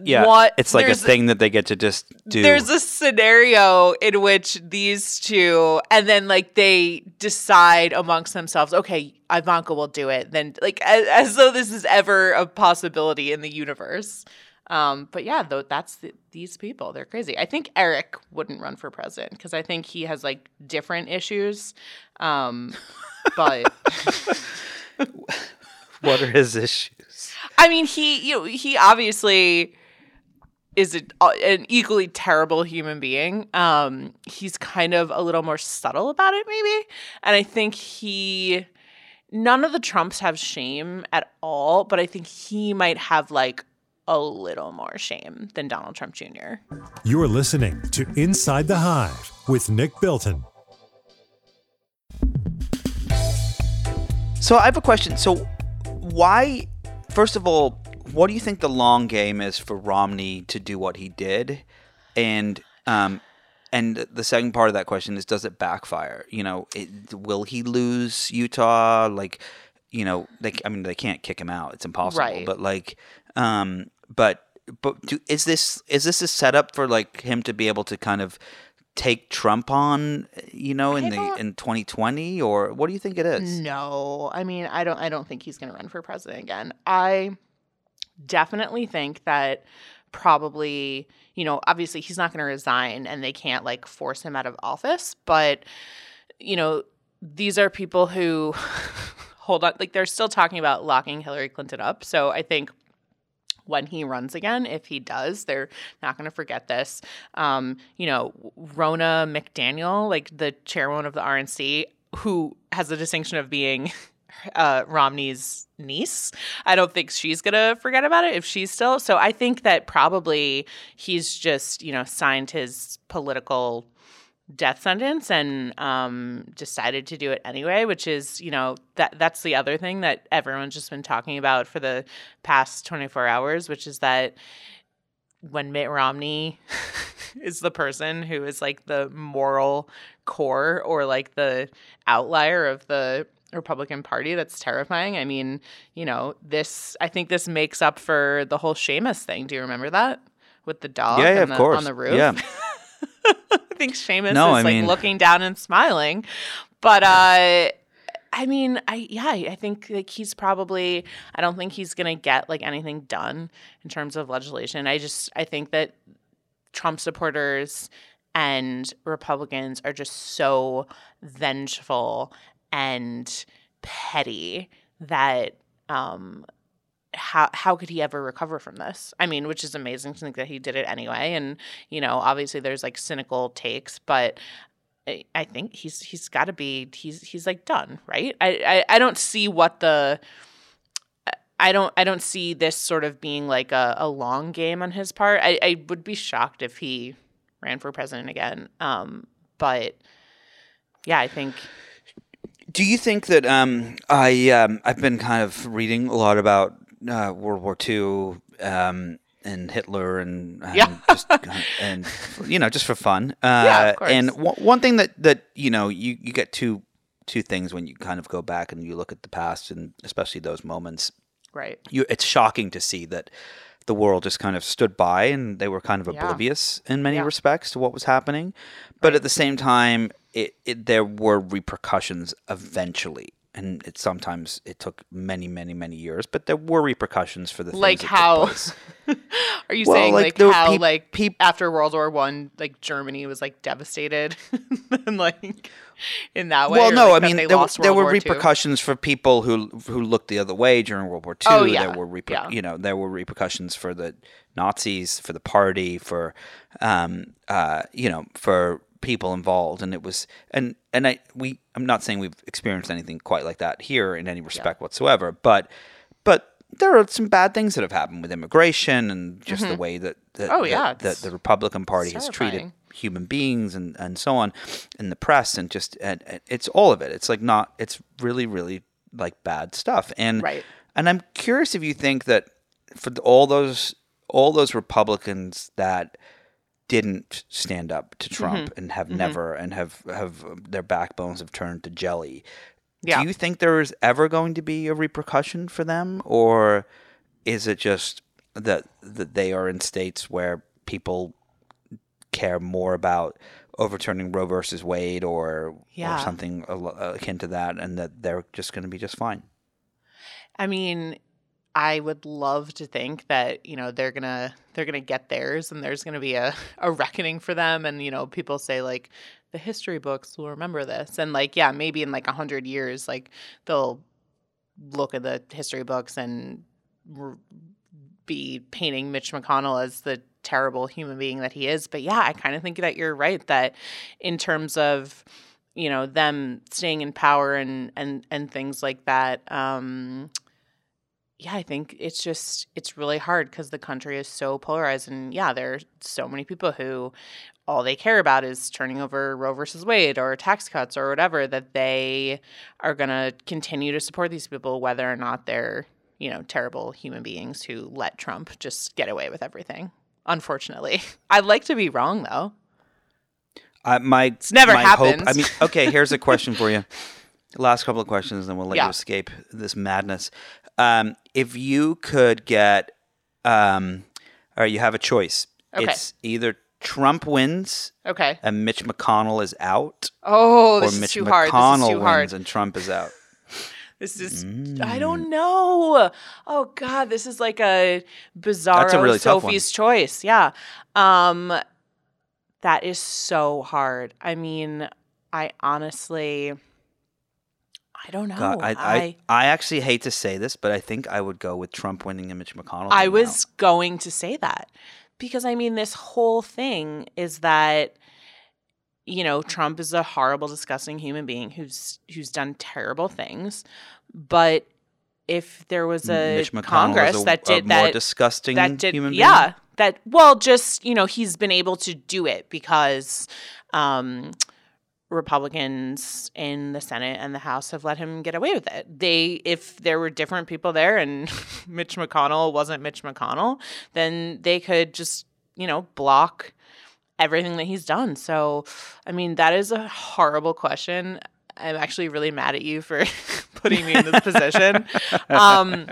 Speaker 1: Yeah,
Speaker 2: what
Speaker 1: it's like a thing that they get to just do.
Speaker 2: there's a scenario in which these two, and then like they decide amongst themselves, okay, Ivanka will do it. Then, like, as, as though this is ever a possibility in the universe. Um, but yeah, though that's the, these people. They're crazy. I think Eric wouldn't run for president because I think he has like different issues. Um, but <laughs>
Speaker 1: what are his issues?
Speaker 2: I mean, he you know, he obviously is a, uh, an equally terrible human being. Um, he's kind of a little more subtle about it, maybe, and I think he. None of the Trumps have shame at all, but I think he might have like a little more shame than Donald Trump Jr.
Speaker 3: You're listening to Inside the Hive with Nick Bilton.
Speaker 1: So I have a question. So why, first of all, what do you think the long game is for Romney to do what he did, and um, and the second part of that question is, does it backfire? You know, it, will he lose Utah? Like, you know, they, I mean, they can't kick him out; it's impossible.
Speaker 2: Right.
Speaker 1: But like, um, but but do, is this is this a setup for like him to be able to kind of take Trump on, you know, in the in 2020, or what do you think it is?
Speaker 2: No, I mean, I don't. I don't think he's going to run for president again. I definitely think that probably, you know, obviously he's not going to resign, and they can't like force him out of office. But you know, these are people who <laughs> hold on. Like they're still talking about locking Hillary Clinton up. So I think when he runs again, if he does, they're not going to forget this. Um, you know, Ronna McDaniel, like the chairwoman of the RNC, who has the distinction of being <laughs> uh, Romney's niece. I don't think she's going to forget about it if she's still. So I think that probably he's just, you know, signed his political death sentence and um, decided to do it anyway, which is, you know, that that's the other thing that everyone's just been talking about for the past 24 hours, which is that when Mitt Romney <laughs> is the person who is like the moral core or like the outlier of the Republican Party that's terrifying. I mean, you know, this I think this makes up for the whole Seamus thing. Do you remember that with the dog?
Speaker 1: Yeah, yeah,
Speaker 2: the,
Speaker 1: course.
Speaker 2: on the roof.
Speaker 1: Yeah. <laughs> <laughs>
Speaker 2: I think Seamus
Speaker 1: No,
Speaker 2: is
Speaker 1: I
Speaker 2: like
Speaker 1: mean-
Speaker 2: looking down and smiling, but uh, I mean, I yeah, I think like he's probably. I don't think he's gonna get like anything done in terms of legislation. I just I think that Trump supporters and Republicans are just so vengeful and petty that um how how could he ever recover from this? I mean, which is amazing to think that he did it anyway. And you know, obviously there's like cynical takes, but I, I think he's he's got to be he's he's like done, right? I, I I don't see what the I don't I don't see this sort of being like a, a long game on his part. I, I would be shocked if he ran for president again. Um, but yeah, I think
Speaker 1: Do you think that um, I um, I've been kind of reading a lot about uh, World War II um, and Hitler and, and
Speaker 2: Yeah. <laughs>
Speaker 1: just <laughs> and you know just for fun. Uh,
Speaker 2: Yeah, of course.
Speaker 1: And w- one thing that that you know you you get two two things when you kind of go back and you look at the past and especially those moments.
Speaker 2: right.
Speaker 1: You it's shocking to see that the world just kind of stood by and they were kind of
Speaker 2: Yeah.
Speaker 1: oblivious in many
Speaker 2: Yeah.
Speaker 1: respects to what was happening. But at the same time, it, it there were repercussions eventually. And it sometimes it took many, many, many years, but there were repercussions for the things
Speaker 2: Like how-. <laughs> Are you
Speaker 1: Well,
Speaker 2: saying
Speaker 1: like,
Speaker 2: like, how
Speaker 1: peop-
Speaker 2: like
Speaker 1: peop-
Speaker 2: after World War One, like Germany was like devastated, <laughs> and like in that way?
Speaker 1: well, no,
Speaker 2: like,
Speaker 1: I mean there, were-
Speaker 2: lost
Speaker 1: there were
Speaker 2: War II?
Speaker 1: repercussions for people who who looked the other way during World War Two.
Speaker 2: Oh, yeah.
Speaker 1: There were reper-
Speaker 2: Yeah.
Speaker 1: you know there were repercussions for the Nazis, for the party, for um uh you know for people involved, and it was and and I we I'm not saying we've experienced anything quite like that here in any respect whatsoever, but but there are some bad things that have happened with immigration and just the mm-hmm. way that, that,
Speaker 2: Oh,
Speaker 1: that-
Speaker 2: yeah,
Speaker 1: that the Republican Party has treated human beings and, and so on in the press and just and, and it's all of it. It's like not it's really really like bad stuff. And
Speaker 2: Right.
Speaker 1: and i'm curious if you think that for all those all those republicans that didn't stand up to trump
Speaker 2: Mm-hmm.
Speaker 1: and have never and have have um, their backbones have turned to jelly
Speaker 2: Yeah.
Speaker 1: do you think there is ever going to be a repercussion for them or is it just that that they are in states where people care more about overturning Roe versus Wade or
Speaker 2: Yeah.
Speaker 1: or something akin to that, and that they're just going to be just fine.
Speaker 2: I mean, I would love to think that you know they're gonna they're gonna get theirs, and there's gonna be a <laughs> a reckoning for them. And you know, people say like the history books will remember this, and like yeah, maybe in like a hundred years, like they'll look at the history books and r- be painting Mitch McConnell as the terrible human being that he is. But yeah, I kind of think that you're right that in terms of you know them staying in power and and and things like that um yeah i think it's just it's really hard because the country is so polarized and yeah there are so many people who all they care about is turning over roe versus wade or tax cuts or whatever that they are going to continue to support these people whether or not they're you know terrible human beings who let trump just get away with everything unfortunately. <laughs> I'd like to be wrong though.
Speaker 1: I, my
Speaker 2: never
Speaker 1: my hope- I mean, okay, here's a question for you. <laughs> Last couple of questions, then we'll let you escape this madness. Um, if you could get, um, or you have a choice,
Speaker 2: Okay.
Speaker 1: it's either Trump wins
Speaker 2: okay
Speaker 1: and Mitch McConnell is out,
Speaker 2: oh
Speaker 1: or
Speaker 2: this is
Speaker 1: Mitch
Speaker 2: too hard
Speaker 1: McConnell
Speaker 2: this is too
Speaker 1: wins
Speaker 2: hard
Speaker 1: and Trump is out. <laughs>
Speaker 2: This is
Speaker 1: Mm.
Speaker 2: I don't know. Oh God, this is like a bizarre
Speaker 1: really tough one.
Speaker 2: Sophie's choice. Yeah. Um that is so hard. I mean, I honestly I don't know.
Speaker 1: God, I, I,
Speaker 2: I
Speaker 1: I actually hate to say this, but I think I would go with Trump winning and Mitch McConnell.
Speaker 2: I was going to say that because I mean, this whole thing is that you know Trump is a horrible, disgusting human being who's who's done terrible things, but if there was a Congress
Speaker 1: a,
Speaker 2: that
Speaker 1: a
Speaker 2: did
Speaker 1: more
Speaker 2: that,
Speaker 1: disgusting
Speaker 2: that did
Speaker 1: human being.
Speaker 2: yeah that well just you know he's been able to do it because um republicans in the senate and the house have let him get away with it. They if there were different people there and <laughs> mitch mcconnell wasn't mitch mcconnell then they could just you know block everything that he's done. So i mean that is a horrible question. I'm actually really mad at you for <laughs> putting me in this position. Um,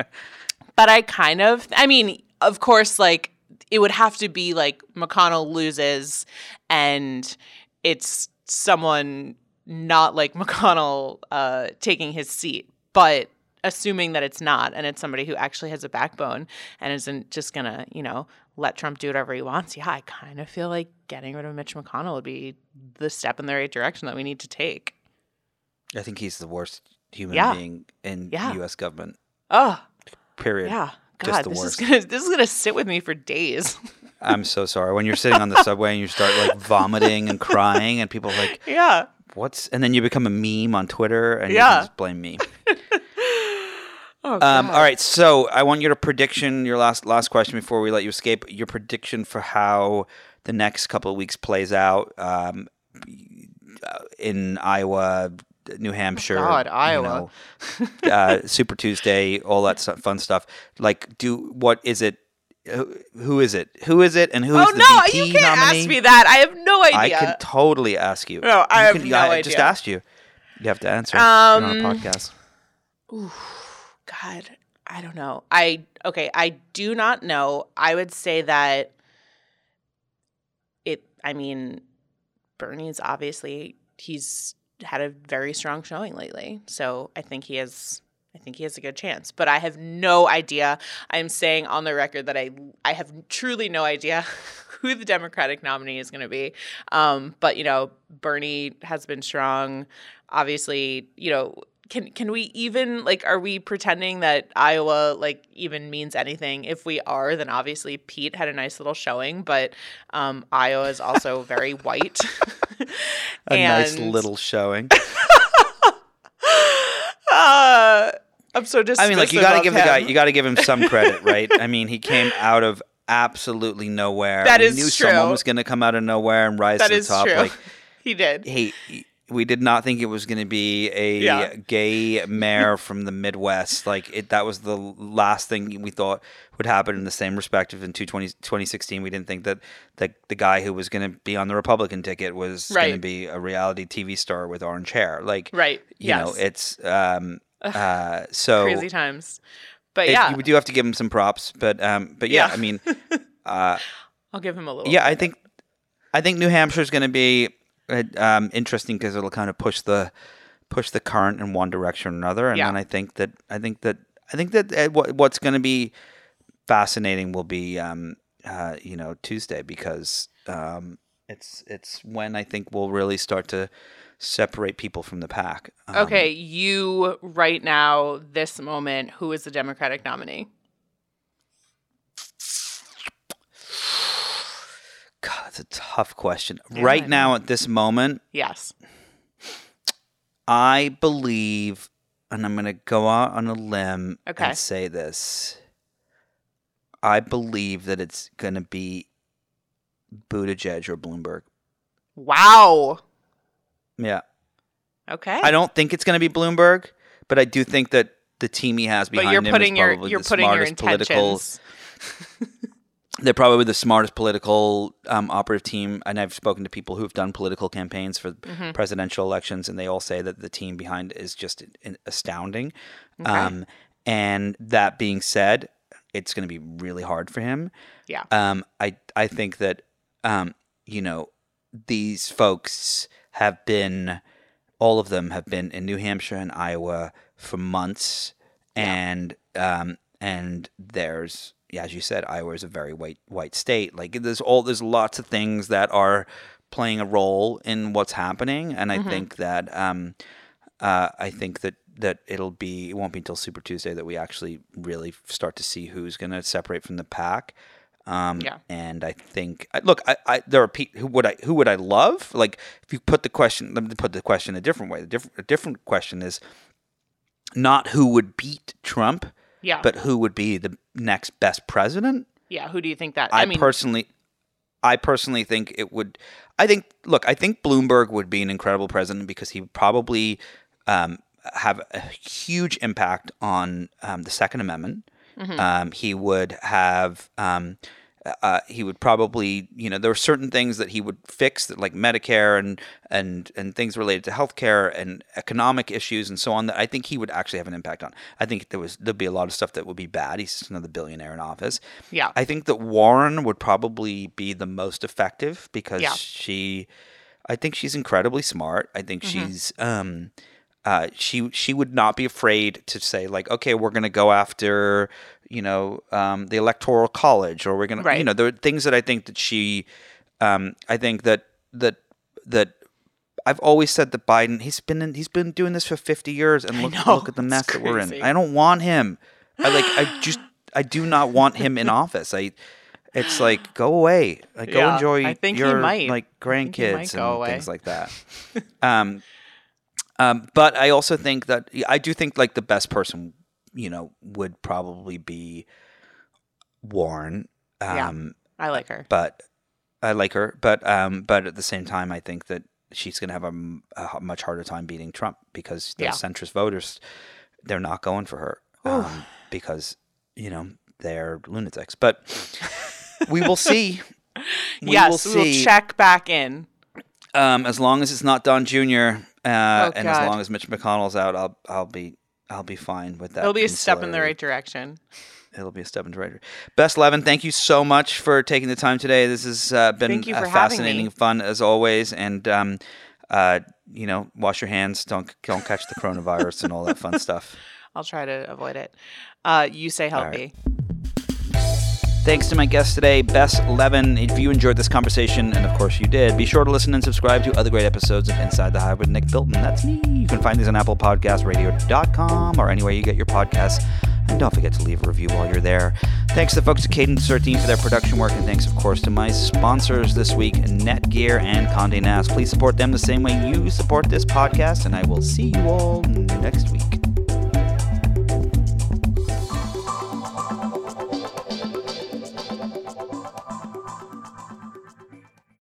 Speaker 2: but I kind of, I mean, of course, like it would have to be like McConnell loses and it's someone not like <laughs> McConnell uh, taking his seat. But assuming that it's not and it's somebody who actually has a backbone and isn't just gonna you know let trump do whatever he wants yeah i kind of feel like getting rid of mitch mcconnell would be the step in the right direction that we need to take
Speaker 1: I think he's the worst human
Speaker 2: Yeah.
Speaker 1: being in
Speaker 2: Yeah.
Speaker 1: U.S. government.
Speaker 2: oh
Speaker 1: Period.
Speaker 2: yeah god this is gonna <laughs> this is gonna sit with me for days <laughs>
Speaker 1: I'm so sorry. When you're sitting on the subway and you start like vomiting and crying, and people are like,
Speaker 2: yeah
Speaker 1: "What's?" and then you become a meme on Twitter, and you
Speaker 2: Yeah.
Speaker 1: can just blame me. <laughs>
Speaker 2: oh
Speaker 1: Um, all right, so I want your prediction. Your last last question before we let you escape. Your prediction for how the next couple of weeks plays out um, uh, in Iowa, New Hampshire.
Speaker 2: God,
Speaker 1: you
Speaker 2: Iowa.
Speaker 1: know, uh, Super Tuesday, all that fun stuff. Like, do what is it? Who, who is it? Who is it? And who oh, is
Speaker 2: oh
Speaker 1: the
Speaker 2: no
Speaker 1: VP
Speaker 2: you can't
Speaker 1: nominee?
Speaker 2: ask me that i have no idea.
Speaker 1: I can totally ask you.
Speaker 2: No, I
Speaker 1: You
Speaker 2: have
Speaker 1: can-
Speaker 2: no
Speaker 1: I just asked you. You have to answer. You're on a
Speaker 2: um,
Speaker 1: podcast. podcast.
Speaker 2: God, I don't know. I okay, I do not know. I would say that it I mean Bernie's obviously he's had a very strong showing lately. So I think he has I think he has a good chance, but I have no idea. I'm saying on the record that I I have truly no idea <laughs> who the Democratic nominee is going to be. Um, but you know, Bernie has been strong. Obviously, you know, can can we even like are we pretending that Iowa like even means anything? If we are, then obviously Pete had a nice little showing, but um, Iowa is also very <laughs> white.
Speaker 1: A nice little showing. <laughs>
Speaker 2: Uh, I'm so dismissive.
Speaker 1: I mean, like you got to give the guy,
Speaker 2: him.
Speaker 1: you got to give him some credit, <laughs> right? I mean, he came out of absolutely nowhere.
Speaker 2: That
Speaker 1: we
Speaker 2: is
Speaker 1: knew
Speaker 2: true.
Speaker 1: someone was going to come out of nowhere and rise
Speaker 2: That
Speaker 1: to the
Speaker 2: is
Speaker 1: top.
Speaker 2: true.
Speaker 1: Like <laughs>
Speaker 2: he did.
Speaker 1: he, he- we did not think it was going to be a
Speaker 2: Yeah.
Speaker 1: gay mayor <laughs> from the Midwest. Like it, that was the last thing we thought would happen in the same respective in 2020 2016. We didn't think that the the guy who was going to be on the Republican ticket was going to
Speaker 2: Right.
Speaker 1: be a reality TV star with orange hair. Like
Speaker 2: Right.
Speaker 1: you
Speaker 2: yes.
Speaker 1: know, it's um uh so
Speaker 2: crazy times. But
Speaker 1: it-
Speaker 2: yeah,
Speaker 1: you do have to give him some props, but um, but yeah,
Speaker 2: Yeah.
Speaker 1: I mean, <laughs> uh,
Speaker 2: I'll give him a little.
Speaker 1: yeah, I think, I think New Hampshire is going to be uh, um, interesting because it'll kind of push the push the current in one direction or another, and
Speaker 2: Yeah.
Speaker 1: then I think that I think that I think that uh, what what's going to be fascinating will be um, uh, you know Tuesday because um, it's it's when I think we'll really start to separate people from the pack. Um,
Speaker 2: Okay, you right now, this moment, who is the Democratic nominee?
Speaker 1: God, that's a tough question.
Speaker 2: Yeah,
Speaker 1: right now, at this moment,
Speaker 2: Yes.
Speaker 1: I believe, and I'm going to go out on a limb
Speaker 2: Okay.
Speaker 1: and say this. I believe that it's going to be Buttigieg or Bloomberg.
Speaker 2: Wow.
Speaker 1: Yeah.
Speaker 2: Okay.
Speaker 1: I don't think it's going to be Bloomberg, but I do think that the team he has behind
Speaker 2: but you're
Speaker 1: him
Speaker 2: putting
Speaker 1: is
Speaker 2: your
Speaker 1: probably
Speaker 2: you're
Speaker 1: the
Speaker 2: putting your
Speaker 1: smartest political. <laughs> They're probably the smartest political um, operative team, and I've spoken to people who've done political campaigns for
Speaker 2: Mm-hmm.
Speaker 1: presidential elections, and they all say that the team behind is just astounding.
Speaker 2: Okay.
Speaker 1: Um, and that being said, it's going to be really hard for him.
Speaker 2: Yeah.
Speaker 1: Um, I I think that um, you know these folks have been, all of them have been in New Hampshire and Iowa for months, and um, and there's yeah, as you said, Iowa is a very white white state. Like there's all there's lots of things that are playing a role in what's happening, and I think that um, uh, I think that that it'll be it won't be until Super Tuesday that we actually really start to see who's going to separate from the pack. Um,
Speaker 2: Yeah.
Speaker 1: And I think look, I, I there are people who would I who would I love? Like if you put the question, let me put the question a different way. The different a different question is not who would beat Trump,
Speaker 2: Yeah.
Speaker 1: but who would be the next best president.
Speaker 2: yeah. Who do you think that?
Speaker 1: I,
Speaker 2: I, mean,
Speaker 1: personally, I personally think it would. I think. Look, I think Bloomberg would be an incredible president because he would probably um, have a huge impact on um, the Second Amendment.
Speaker 2: Mm-hmm.
Speaker 1: Um, he would have um, uh, he would probably, you know, there were certain things that he would fix, that like Medicare and and and things related to healthcare and economic issues and so on. That I think he would actually have an impact on. I think there was there'd be a lot of stuff that would be bad. He's just another billionaire in office.
Speaker 2: Yeah.
Speaker 1: I think that Warren would probably be the most effective because
Speaker 2: Yeah.
Speaker 1: she, I think she's incredibly smart. I think
Speaker 2: Mm-hmm.
Speaker 1: she's um, uh, she she would not be afraid to say like, okay, we're going to go after you know um, the electoral college, or we're going to you know there are things that I think that she, um, I think that that that. I've always said that Biden he's been in, he's been doing this for 50 years and look
Speaker 2: know,
Speaker 1: look at the mess that we're in. I don't want him. I like I just <gasps> I do not want him in office. I it's like <sighs> go away. Like go
Speaker 2: Yeah,
Speaker 1: enjoy
Speaker 2: I think he
Speaker 1: your
Speaker 2: might.
Speaker 1: like
Speaker 2: he might
Speaker 1: grandkids
Speaker 2: go
Speaker 1: and
Speaker 2: away.
Speaker 1: things like that. <laughs> um um but I also think that I do think like the best person, you know, would probably be Warren.
Speaker 2: Yeah.
Speaker 1: Um
Speaker 2: I like her.
Speaker 1: but I like her, but um, but at the same time, I think that she's going to have a much harder time beating Trump because the
Speaker 2: Yeah.
Speaker 1: centrist voters, they're not going for her um, because you know they're lunatics. But we will see. We
Speaker 2: yes,
Speaker 1: will
Speaker 2: we will check back in.
Speaker 1: Um, as long as it's not Don Jr. Uh,
Speaker 2: Oh,
Speaker 1: and as long as Mitch McConnell's out, I'll I'll be I'll be fine with that.
Speaker 2: It'll be a step in the right direction.
Speaker 1: It'll be a step in the right. direction. Bess Levin, thank you so much for taking the time today. This has uh, been
Speaker 2: Thank you for having
Speaker 1: fascinating, fun as always, and um, uh, you know, wash your hands, don't don't catch the coronavirus and all that fun <laughs> stuff.
Speaker 2: I'll try to avoid it. Uh, you stay healthy.
Speaker 1: Thanks to my guest today, Bess Levin. If you enjoyed this conversation, and of course you did, be sure to listen and subscribe to other great episodes of Inside the Hive with Nick Bilton. That's me. You can find these on Apple Podcasts, radio.com, or anywhere you get your podcasts. And don't forget to leave a review while you're there. Thanks to the folks at Cadence 13 for their production work, and thanks, of course, to my sponsors this week, Netgear and Condé Nast. Please support them the same way you support this podcast, and I will see you all next week.